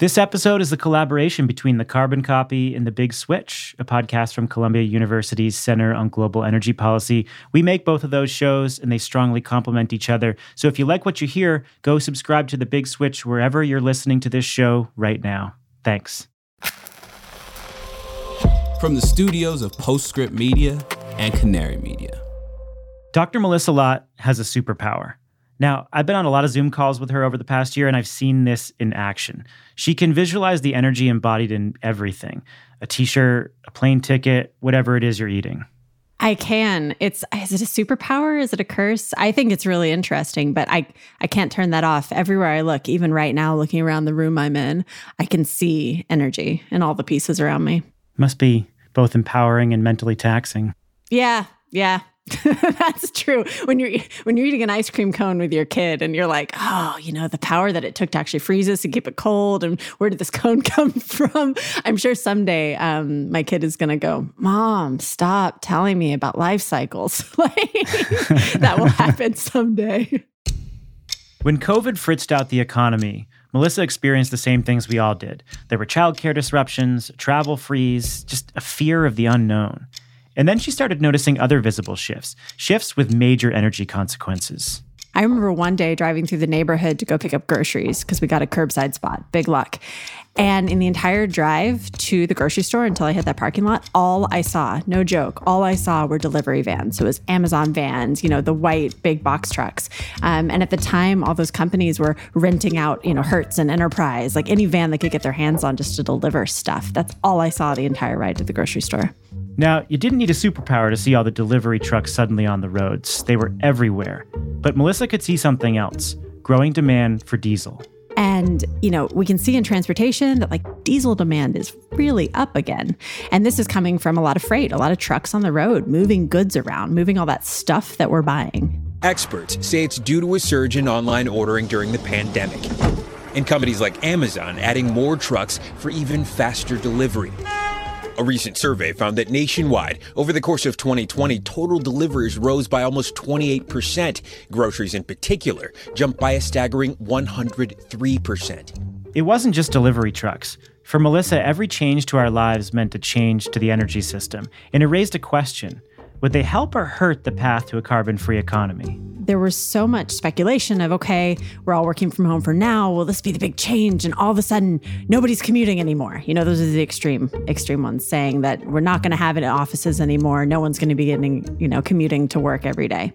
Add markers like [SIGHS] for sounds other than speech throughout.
This episode is a collaboration between The Carbon Copy and The Big Switch, a podcast from Columbia University's Center on Global Energy Policy. We make both of those shows and they strongly complement each other. So if you like what you hear, go subscribe to The Big Switch wherever you're listening to this show right now. Thanks. From the studios of Postscript Media and Canary Media. Dr. Melissa Lott has a superpower. Now, I've been on a lot of Zoom calls with her over the past year, and I've seen this in action. She can visualize the energy embodied in everything a t shirt, a plane ticket, whatever it is you're eating. I can. It's is it a superpower? Is it a curse? I think it's really interesting, but I I can't turn that off. Everywhere I look, even right now looking around the room I'm in, I can see energy in all the pieces around me. Must be both empowering and mentally taxing. Yeah, yeah. [LAUGHS] That's true. When you're when you're eating an ice cream cone with your kid and you're like, oh, you know, the power that it took to actually freeze this and keep it cold, and where did this [LAUGHS] cone come from? I'm sure someday um, my kid is going to go, Mom, stop telling me about life cycles. [LAUGHS] like that will happen someday. When COVID fritzed out the economy, Melissa experienced the same things we all did. There were childcare disruptions, travel freeze, just a fear of the unknown. And then she started noticing other visible shifts, shifts with major energy consequences. I remember one day driving through the neighborhood to go pick up groceries because we got a curbside spot. Big luck. And in the entire drive to the grocery store until I hit that parking lot, all I saw, no joke, all I saw were delivery vans. So it was Amazon vans, you know, the white big box trucks. Um, and at the time, all those companies were renting out, you know, Hertz and Enterprise, like any van they could get their hands on just to deliver stuff. That's all I saw the entire ride to the grocery store. Now, you didn't need a superpower to see all the delivery trucks suddenly on the roads. They were everywhere. But Melissa could see something else growing demand for diesel. And, you know, we can see in transportation that like diesel demand is really up again. And this is coming from a lot of freight, a lot of trucks on the road, moving goods around, moving all that stuff that we're buying. Experts say it's due to a surge in online ordering during the pandemic. And companies like Amazon adding more trucks for even faster delivery. A recent survey found that nationwide, over the course of 2020, total deliveries rose by almost 28%. Groceries in particular jumped by a staggering 103%. It wasn't just delivery trucks. For Melissa, every change to our lives meant a change to the energy system, and it raised a question would they help or hurt the path to a carbon free economy? There was so much speculation of, okay, we're all working from home for now. Will this be the big change? And all of a sudden, nobody's commuting anymore. You know, those are the extreme, extreme ones saying that we're not going to have it in offices anymore. No one's going to be getting, you know, commuting to work every day.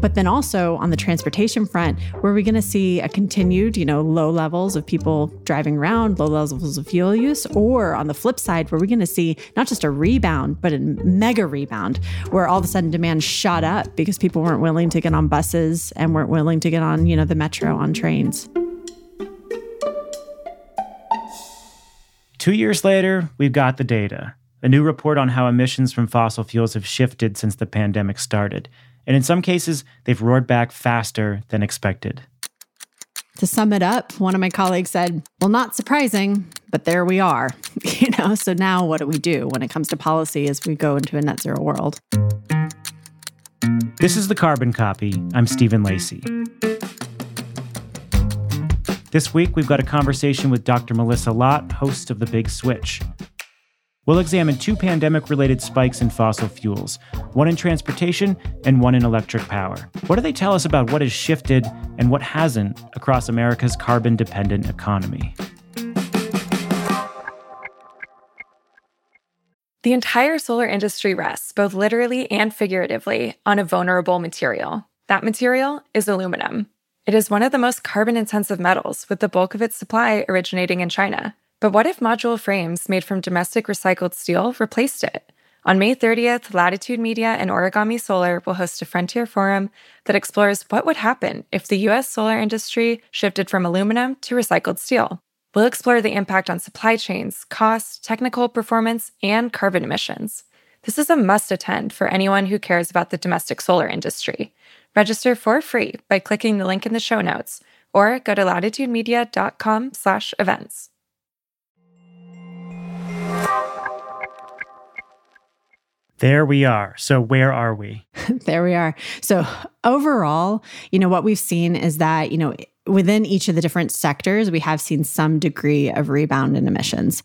But then also on the transportation front, were we going to see a continued, you know, low levels of people driving around, low levels of fuel use? Or on the flip side, were we going to see not just a rebound, but a mega rebound where all of a sudden demand shot up because people weren't willing to get on buses and weren't willing to get on, you know, the metro on trains? Two years later, we've got the data. A new report on how emissions from fossil fuels have shifted since the pandemic started and in some cases, they've roared back faster than expected. To sum it up, one of my colleagues said, Well, not surprising, but there we are. [LAUGHS] you know, so now what do we do when it comes to policy as we go into a net zero world? This is the Carbon Copy. I'm Stephen Lacey. This week, we've got a conversation with Dr. Melissa Lott, host of The Big Switch. We'll examine two pandemic related spikes in fossil fuels, one in transportation and one in electric power. What do they tell us about what has shifted and what hasn't across America's carbon dependent economy? The entire solar industry rests, both literally and figuratively, on a vulnerable material. That material is aluminum. It is one of the most carbon intensive metals, with the bulk of its supply originating in China. But what if module frames made from domestic recycled steel replaced it? On May 30th, Latitude Media and Origami Solar will host a Frontier Forum that explores what would happen if the US solar industry shifted from aluminum to recycled steel. We'll explore the impact on supply chains, cost, technical performance, and carbon emissions. This is a must attend for anyone who cares about the domestic solar industry. Register for free by clicking the link in the show notes or go to latitudemedia.com/events. There we are. So, where are we? [LAUGHS] there we are. So, overall, you know, what we've seen is that, you know, within each of the different sectors, we have seen some degree of rebound in emissions.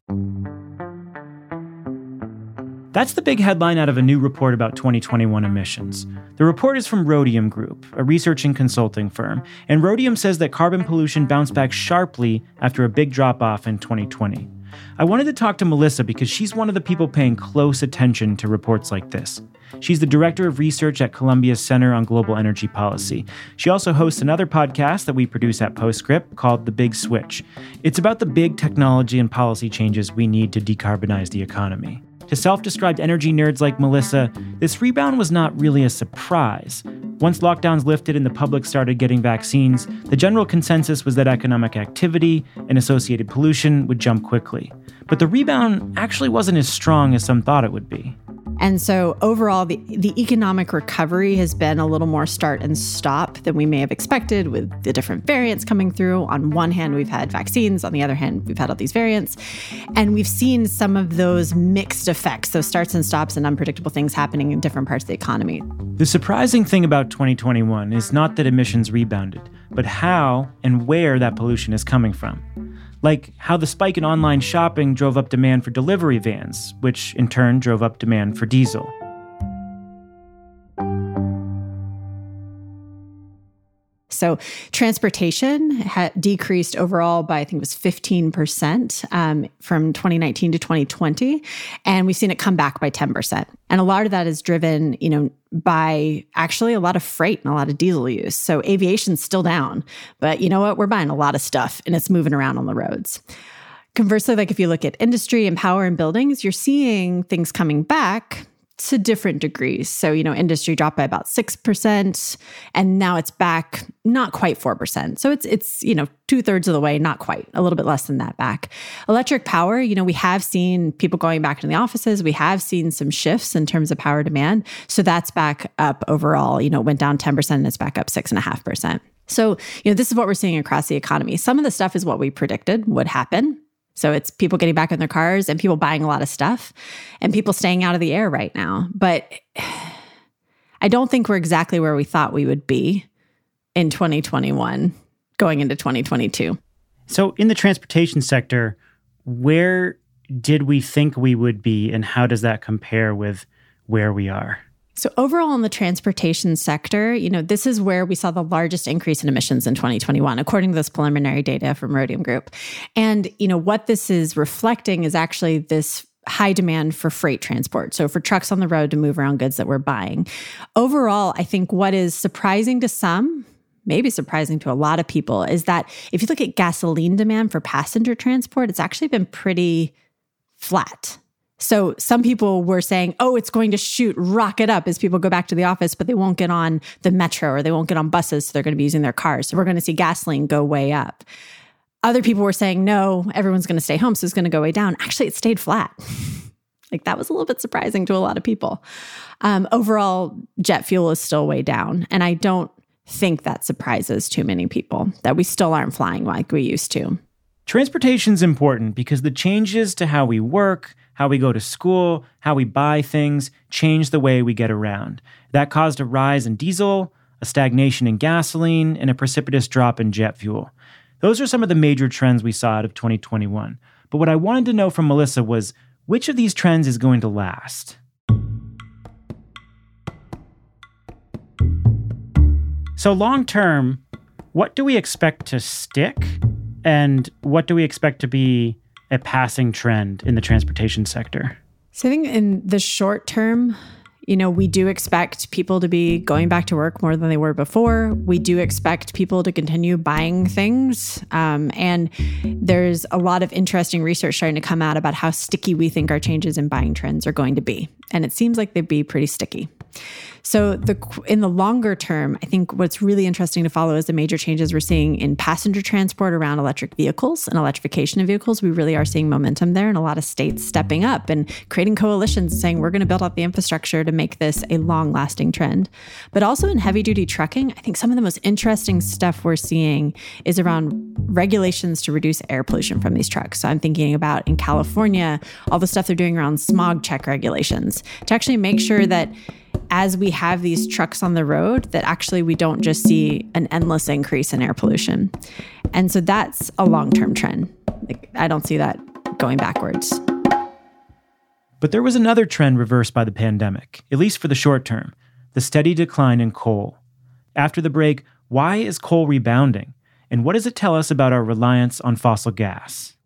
That's the big headline out of a new report about 2021 emissions. The report is from Rhodium Group, a research and consulting firm, and Rhodium says that carbon pollution bounced back sharply after a big drop off in 2020. I wanted to talk to Melissa because she's one of the people paying close attention to reports like this. She's the director of research at Columbia's Center on Global Energy Policy. She also hosts another podcast that we produce at Postscript called The Big Switch. It's about the big technology and policy changes we need to decarbonize the economy. To self described energy nerds like Melissa, this rebound was not really a surprise. Once lockdowns lifted and the public started getting vaccines, the general consensus was that economic activity and associated pollution would jump quickly. But the rebound actually wasn't as strong as some thought it would be. And so overall, the, the economic recovery has been a little more start and stop than we may have expected with the different variants coming through. On one hand, we've had vaccines. On the other hand, we've had all these variants. And we've seen some of those mixed effects, those starts and stops and unpredictable things happening in different parts of the economy. The surprising thing about 2021 is not that emissions rebounded, but how and where that pollution is coming from like how the spike in online shopping drove up demand for delivery vans, which in turn drove up demand for diesel. So transportation had decreased overall by I think it was 15% um, from 2019 to 2020, and we've seen it come back by 10%. And a lot of that is driven, you know, by actually a lot of freight and a lot of diesel use. So aviation's still down, but you know what? We're buying a lot of stuff and it's moving around on the roads. Conversely, like if you look at industry and power and buildings, you're seeing things coming back to different degrees. So, you know, industry dropped by about 6% and now it's back not quite 4%. So it's it's, you know, two-thirds of the way, not quite, a little bit less than that back. Electric power, you know, we have seen people going back into the offices. We have seen some shifts in terms of power demand. So that's back up overall. You know, it went down 10% and it's back up six and a half percent. So, you know, this is what we're seeing across the economy. Some of the stuff is what we predicted would happen. So it's people getting back in their cars and people buying a lot of stuff and people staying out of the air right now. But [SIGHS] I don't think we're exactly where we thought we would be in 2021 going into 2022. So, in the transportation sector, where did we think we would be and how does that compare with where we are? So overall in the transportation sector, you know, this is where we saw the largest increase in emissions in 2021 according to this preliminary data from Rhodium Group. And you know, what this is reflecting is actually this high demand for freight transport. So for trucks on the road to move around goods that we're buying. Overall, I think what is surprising to some maybe surprising to a lot of people is that if you look at gasoline demand for passenger transport, it's actually been pretty flat. So some people were saying, oh, it's going to shoot rocket up as people go back to the office, but they won't get on the metro or they won't get on buses. So they're going to be using their cars. So we're going to see gasoline go way up. Other people were saying, no, everyone's going to stay home. So it's going to go way down. Actually, it stayed flat. [LAUGHS] like that was a little bit surprising to a lot of people. Um, overall, jet fuel is still way down. And I don't think that surprises too many people that we still aren't flying like we used to. Transportation's important because the changes to how we work, how we go to school, how we buy things change the way we get around. That caused a rise in diesel, a stagnation in gasoline, and a precipitous drop in jet fuel. Those are some of the major trends we saw out of 2021. But what I wanted to know from Melissa was which of these trends is going to last? So, long term, what do we expect to stick? And what do we expect to be a passing trend in the transportation sector? So I think in the short term, you know, we do expect people to be going back to work more than they were before. We do expect people to continue buying things. Um, and there's a lot of interesting research starting to come out about how sticky we think our changes in buying trends are going to be. And it seems like they'd be pretty sticky. So the in the longer term, I think what's really interesting to follow is the major changes we're seeing in passenger transport around electric vehicles and electrification of vehicles. We really are seeing momentum there and a lot of states stepping up and creating coalitions saying we're going to build out the infrastructure to make this a long-lasting trend. But also in heavy duty trucking, I think some of the most interesting stuff we're seeing is around regulations to reduce air pollution from these trucks. So I'm thinking about in California all the stuff they're doing around smog check regulations to actually make sure that as we have these trucks on the road, that actually we don't just see an endless increase in air pollution. And so that's a long term trend. Like, I don't see that going backwards. But there was another trend reversed by the pandemic, at least for the short term the steady decline in coal. After the break, why is coal rebounding? And what does it tell us about our reliance on fossil gas?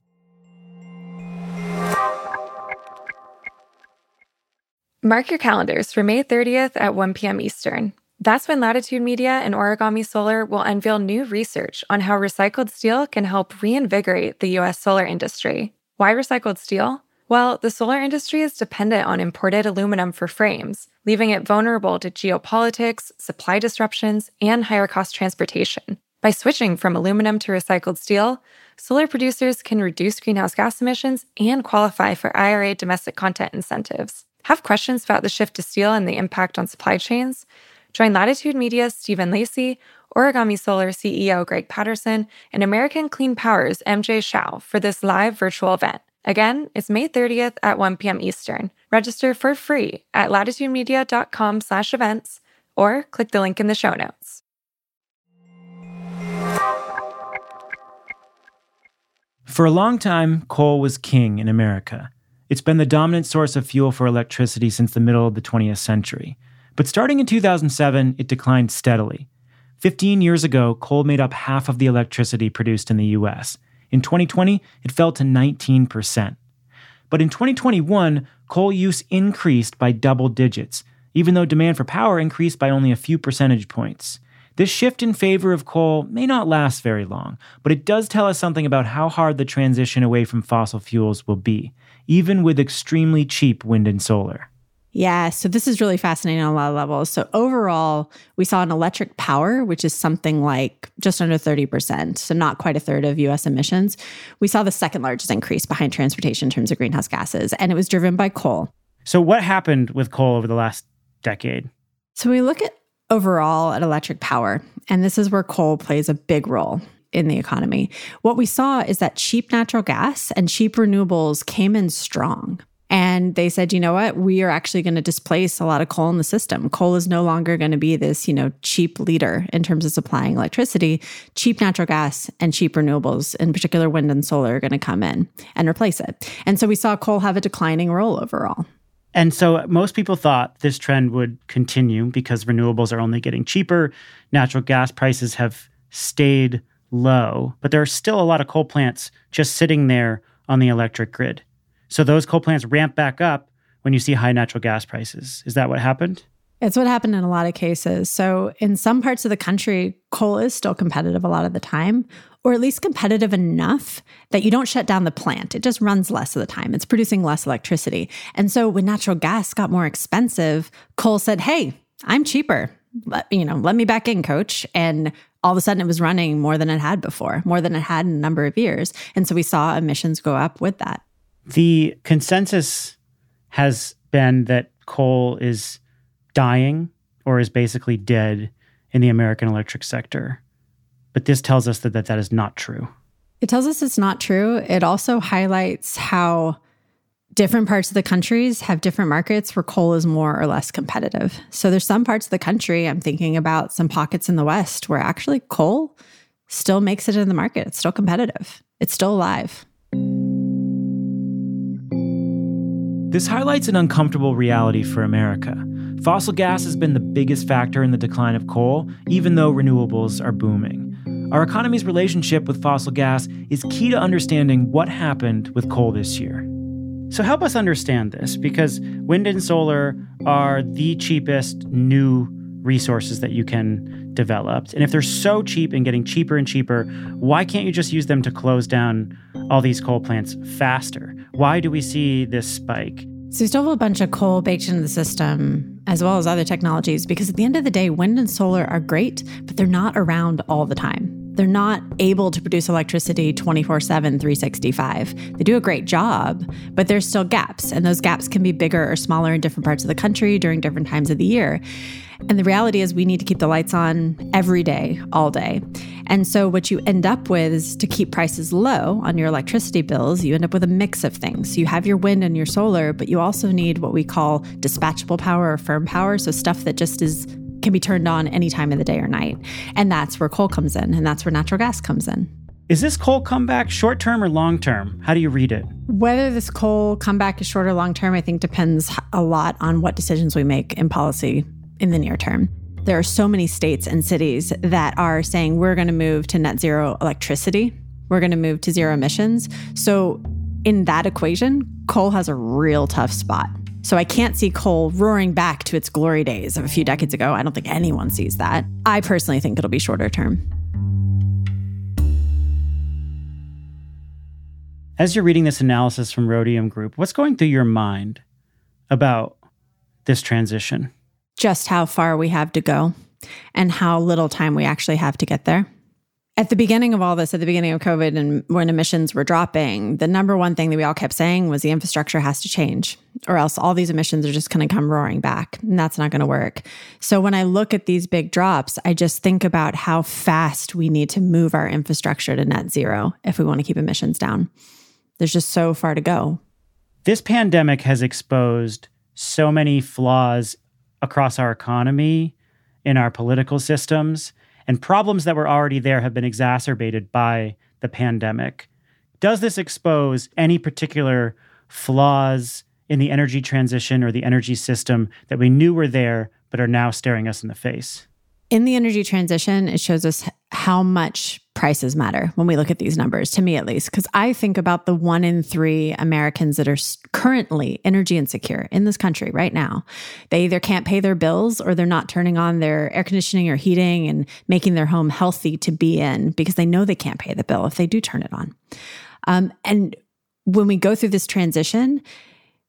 Mark your calendars for May 30th at 1 p.m. Eastern. That's when Latitude Media and Origami Solar will unveil new research on how recycled steel can help reinvigorate the U.S. solar industry. Why recycled steel? Well, the solar industry is dependent on imported aluminum for frames, leaving it vulnerable to geopolitics, supply disruptions, and higher cost transportation. By switching from aluminum to recycled steel, solar producers can reduce greenhouse gas emissions and qualify for IRA domestic content incentives. Have questions about the shift to steel and the impact on supply chains? Join Latitude Media's Stephen Lacey, Origami Solar CEO Greg Patterson, and American Clean Power's MJ Shiao for this live virtual event. Again, it's May 30th at 1 p.m. Eastern. Register for free at latitudemedia.com slash events or click the link in the show notes. For a long time, coal was king in America. It's been the dominant source of fuel for electricity since the middle of the 20th century. But starting in 2007, it declined steadily. 15 years ago, coal made up half of the electricity produced in the US. In 2020, it fell to 19%. But in 2021, coal use increased by double digits, even though demand for power increased by only a few percentage points. This shift in favor of coal may not last very long, but it does tell us something about how hard the transition away from fossil fuels will be, even with extremely cheap wind and solar. Yeah, so this is really fascinating on a lot of levels. So overall, we saw an electric power, which is something like just under 30%, so not quite a third of US emissions. We saw the second largest increase behind transportation in terms of greenhouse gases, and it was driven by coal. So what happened with coal over the last decade? So we look at overall at electric power, and this is where coal plays a big role in the economy. What we saw is that cheap natural gas and cheap renewables came in strong. And they said, you know what? We are actually going to displace a lot of coal in the system. Coal is no longer going to be this, you know, cheap leader in terms of supplying electricity. Cheap natural gas and cheap renewables, in particular wind and solar, are going to come in and replace it. And so we saw coal have a declining role overall. And so most people thought this trend would continue because renewables are only getting cheaper. Natural gas prices have stayed low, but there are still a lot of coal plants just sitting there on the electric grid. So those coal plants ramp back up when you see high natural gas prices. Is that what happened? It's what happened in a lot of cases. So, in some parts of the country, coal is still competitive a lot of the time, or at least competitive enough that you don't shut down the plant. It just runs less of the time. It's producing less electricity. And so, when natural gas got more expensive, coal said, Hey, I'm cheaper. Let, you know, let me back in, coach. And all of a sudden it was running more than it had before, more than it had in a number of years. And so we saw emissions go up with that. The consensus has been that coal is dying or is basically dead in the American electric sector. But this tells us that that, that is not true. It tells us it's not true. It also highlights how different parts of the countries have different markets where coal is more or less competitive. So there's some parts of the country, I'm thinking about some pockets in the West where actually coal still makes it in the market. It's still competitive. It's still alive. This highlights an uncomfortable reality for America. Fossil gas has been the biggest factor in the decline of coal, even though renewables are booming. Our economy's relationship with fossil gas is key to understanding what happened with coal this year. So, help us understand this because wind and solar are the cheapest new resources that you can develop. And if they're so cheap and getting cheaper and cheaper, why can't you just use them to close down all these coal plants faster? Why do we see this spike? So we still have a bunch of coal baked into the system, as well as other technologies, because at the end of the day, wind and solar are great, but they're not around all the time. They're not able to produce electricity 24 7, 365. They do a great job, but there's still gaps, and those gaps can be bigger or smaller in different parts of the country during different times of the year. And the reality is, we need to keep the lights on every day, all day. And so, what you end up with is to keep prices low on your electricity bills, you end up with a mix of things. You have your wind and your solar, but you also need what we call dispatchable power or firm power. So, stuff that just is can be turned on any time of the day or night. And that's where coal comes in, and that's where natural gas comes in. Is this coal comeback short term or long term? How do you read it? Whether this coal comeback is short or long term, I think depends a lot on what decisions we make in policy in the near term. There are so many states and cities that are saying we're going to move to net zero electricity, we're going to move to zero emissions. So, in that equation, coal has a real tough spot. So I can't see coal roaring back to its glory days of a few decades ago. I don't think anyone sees that. I personally think it'll be shorter term. As you're reading this analysis from Rhodium Group, what's going through your mind about this transition? Just how far we have to go and how little time we actually have to get there. At the beginning of all this, at the beginning of COVID and when emissions were dropping, the number one thing that we all kept saying was the infrastructure has to change, or else all these emissions are just going to come roaring back. And that's not going to work. So when I look at these big drops, I just think about how fast we need to move our infrastructure to net zero if we want to keep emissions down. There's just so far to go. This pandemic has exposed so many flaws across our economy, in our political systems, and problems that were already there have been exacerbated by the pandemic. Does this expose any particular flaws in the energy transition or the energy system that we knew were there but are now staring us in the face? In the energy transition, it shows us how much prices matter when we look at these numbers, to me at least, because I think about the one in three Americans that are currently energy insecure in this country right now. They either can't pay their bills or they're not turning on their air conditioning or heating and making their home healthy to be in because they know they can't pay the bill if they do turn it on. Um, and when we go through this transition,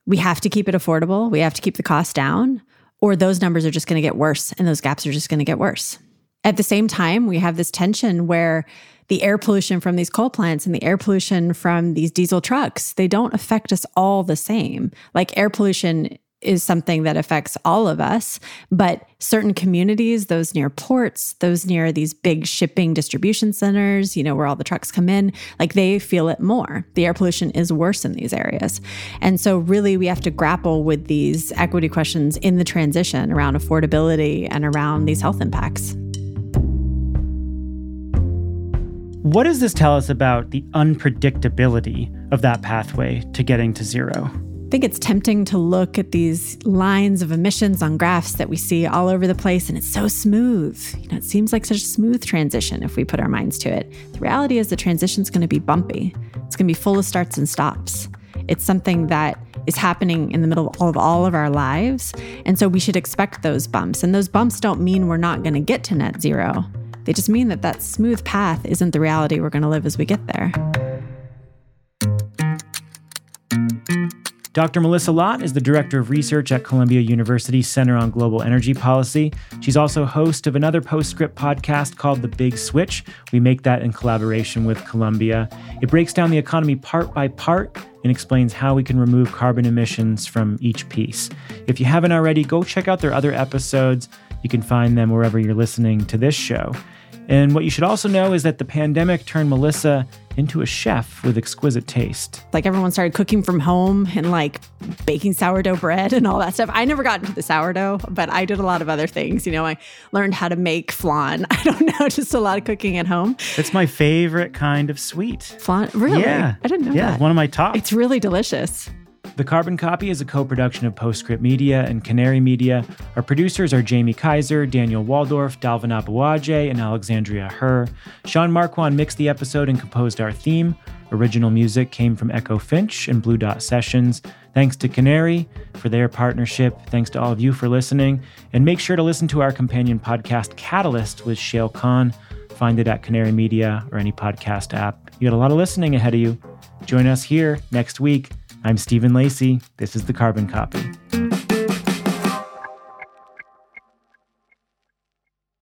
we have to keep it affordable, we have to keep the cost down or those numbers are just going to get worse and those gaps are just going to get worse. At the same time, we have this tension where the air pollution from these coal plants and the air pollution from these diesel trucks, they don't affect us all the same. Like air pollution is something that affects all of us. But certain communities, those near ports, those near these big shipping distribution centers, you know, where all the trucks come in, like they feel it more. The air pollution is worse in these areas. And so, really, we have to grapple with these equity questions in the transition around affordability and around these health impacts. What does this tell us about the unpredictability of that pathway to getting to zero? I think it's tempting to look at these lines of emissions on graphs that we see all over the place, and it's so smooth. You know, it seems like such a smooth transition if we put our minds to it. The reality is the transition is going to be bumpy. It's going to be full of starts and stops. It's something that is happening in the middle of all of our lives, and so we should expect those bumps. And those bumps don't mean we're not going to get to net zero. They just mean that that smooth path isn't the reality we're going to live as we get there. Dr. Melissa Lott is the Director of Research at Columbia University Center on Global Energy Policy. She's also host of another Postscript podcast called The Big Switch. We make that in collaboration with Columbia. It breaks down the economy part by part and explains how we can remove carbon emissions from each piece. If you haven't already, go check out their other episodes. You can find them wherever you're listening to this show. And what you should also know is that the pandemic turned Melissa into a chef with exquisite taste. Like everyone started cooking from home and like baking sourdough bread and all that stuff. I never got into the sourdough, but I did a lot of other things. You know, I learned how to make flan. [LAUGHS] I don't know, [LAUGHS] just a lot of cooking at home. It's my favorite kind of sweet. Flan? Really? Yeah. I didn't know yeah, that. one of my top. It's really delicious. The Carbon Copy is a co production of Postscript Media and Canary Media. Our producers are Jamie Kaiser, Daniel Waldorf, Dalvin Aboagye, and Alexandria Herr. Sean Marquand mixed the episode and composed our theme. Original music came from Echo Finch and Blue Dot Sessions. Thanks to Canary for their partnership. Thanks to all of you for listening. And make sure to listen to our companion podcast, Catalyst, with Shayle Kann. Find it at Canary Media or any podcast app. You got a lot of listening ahead of you. Join us here next week. I'm Stephen Lacey. This is the Carbon Copy.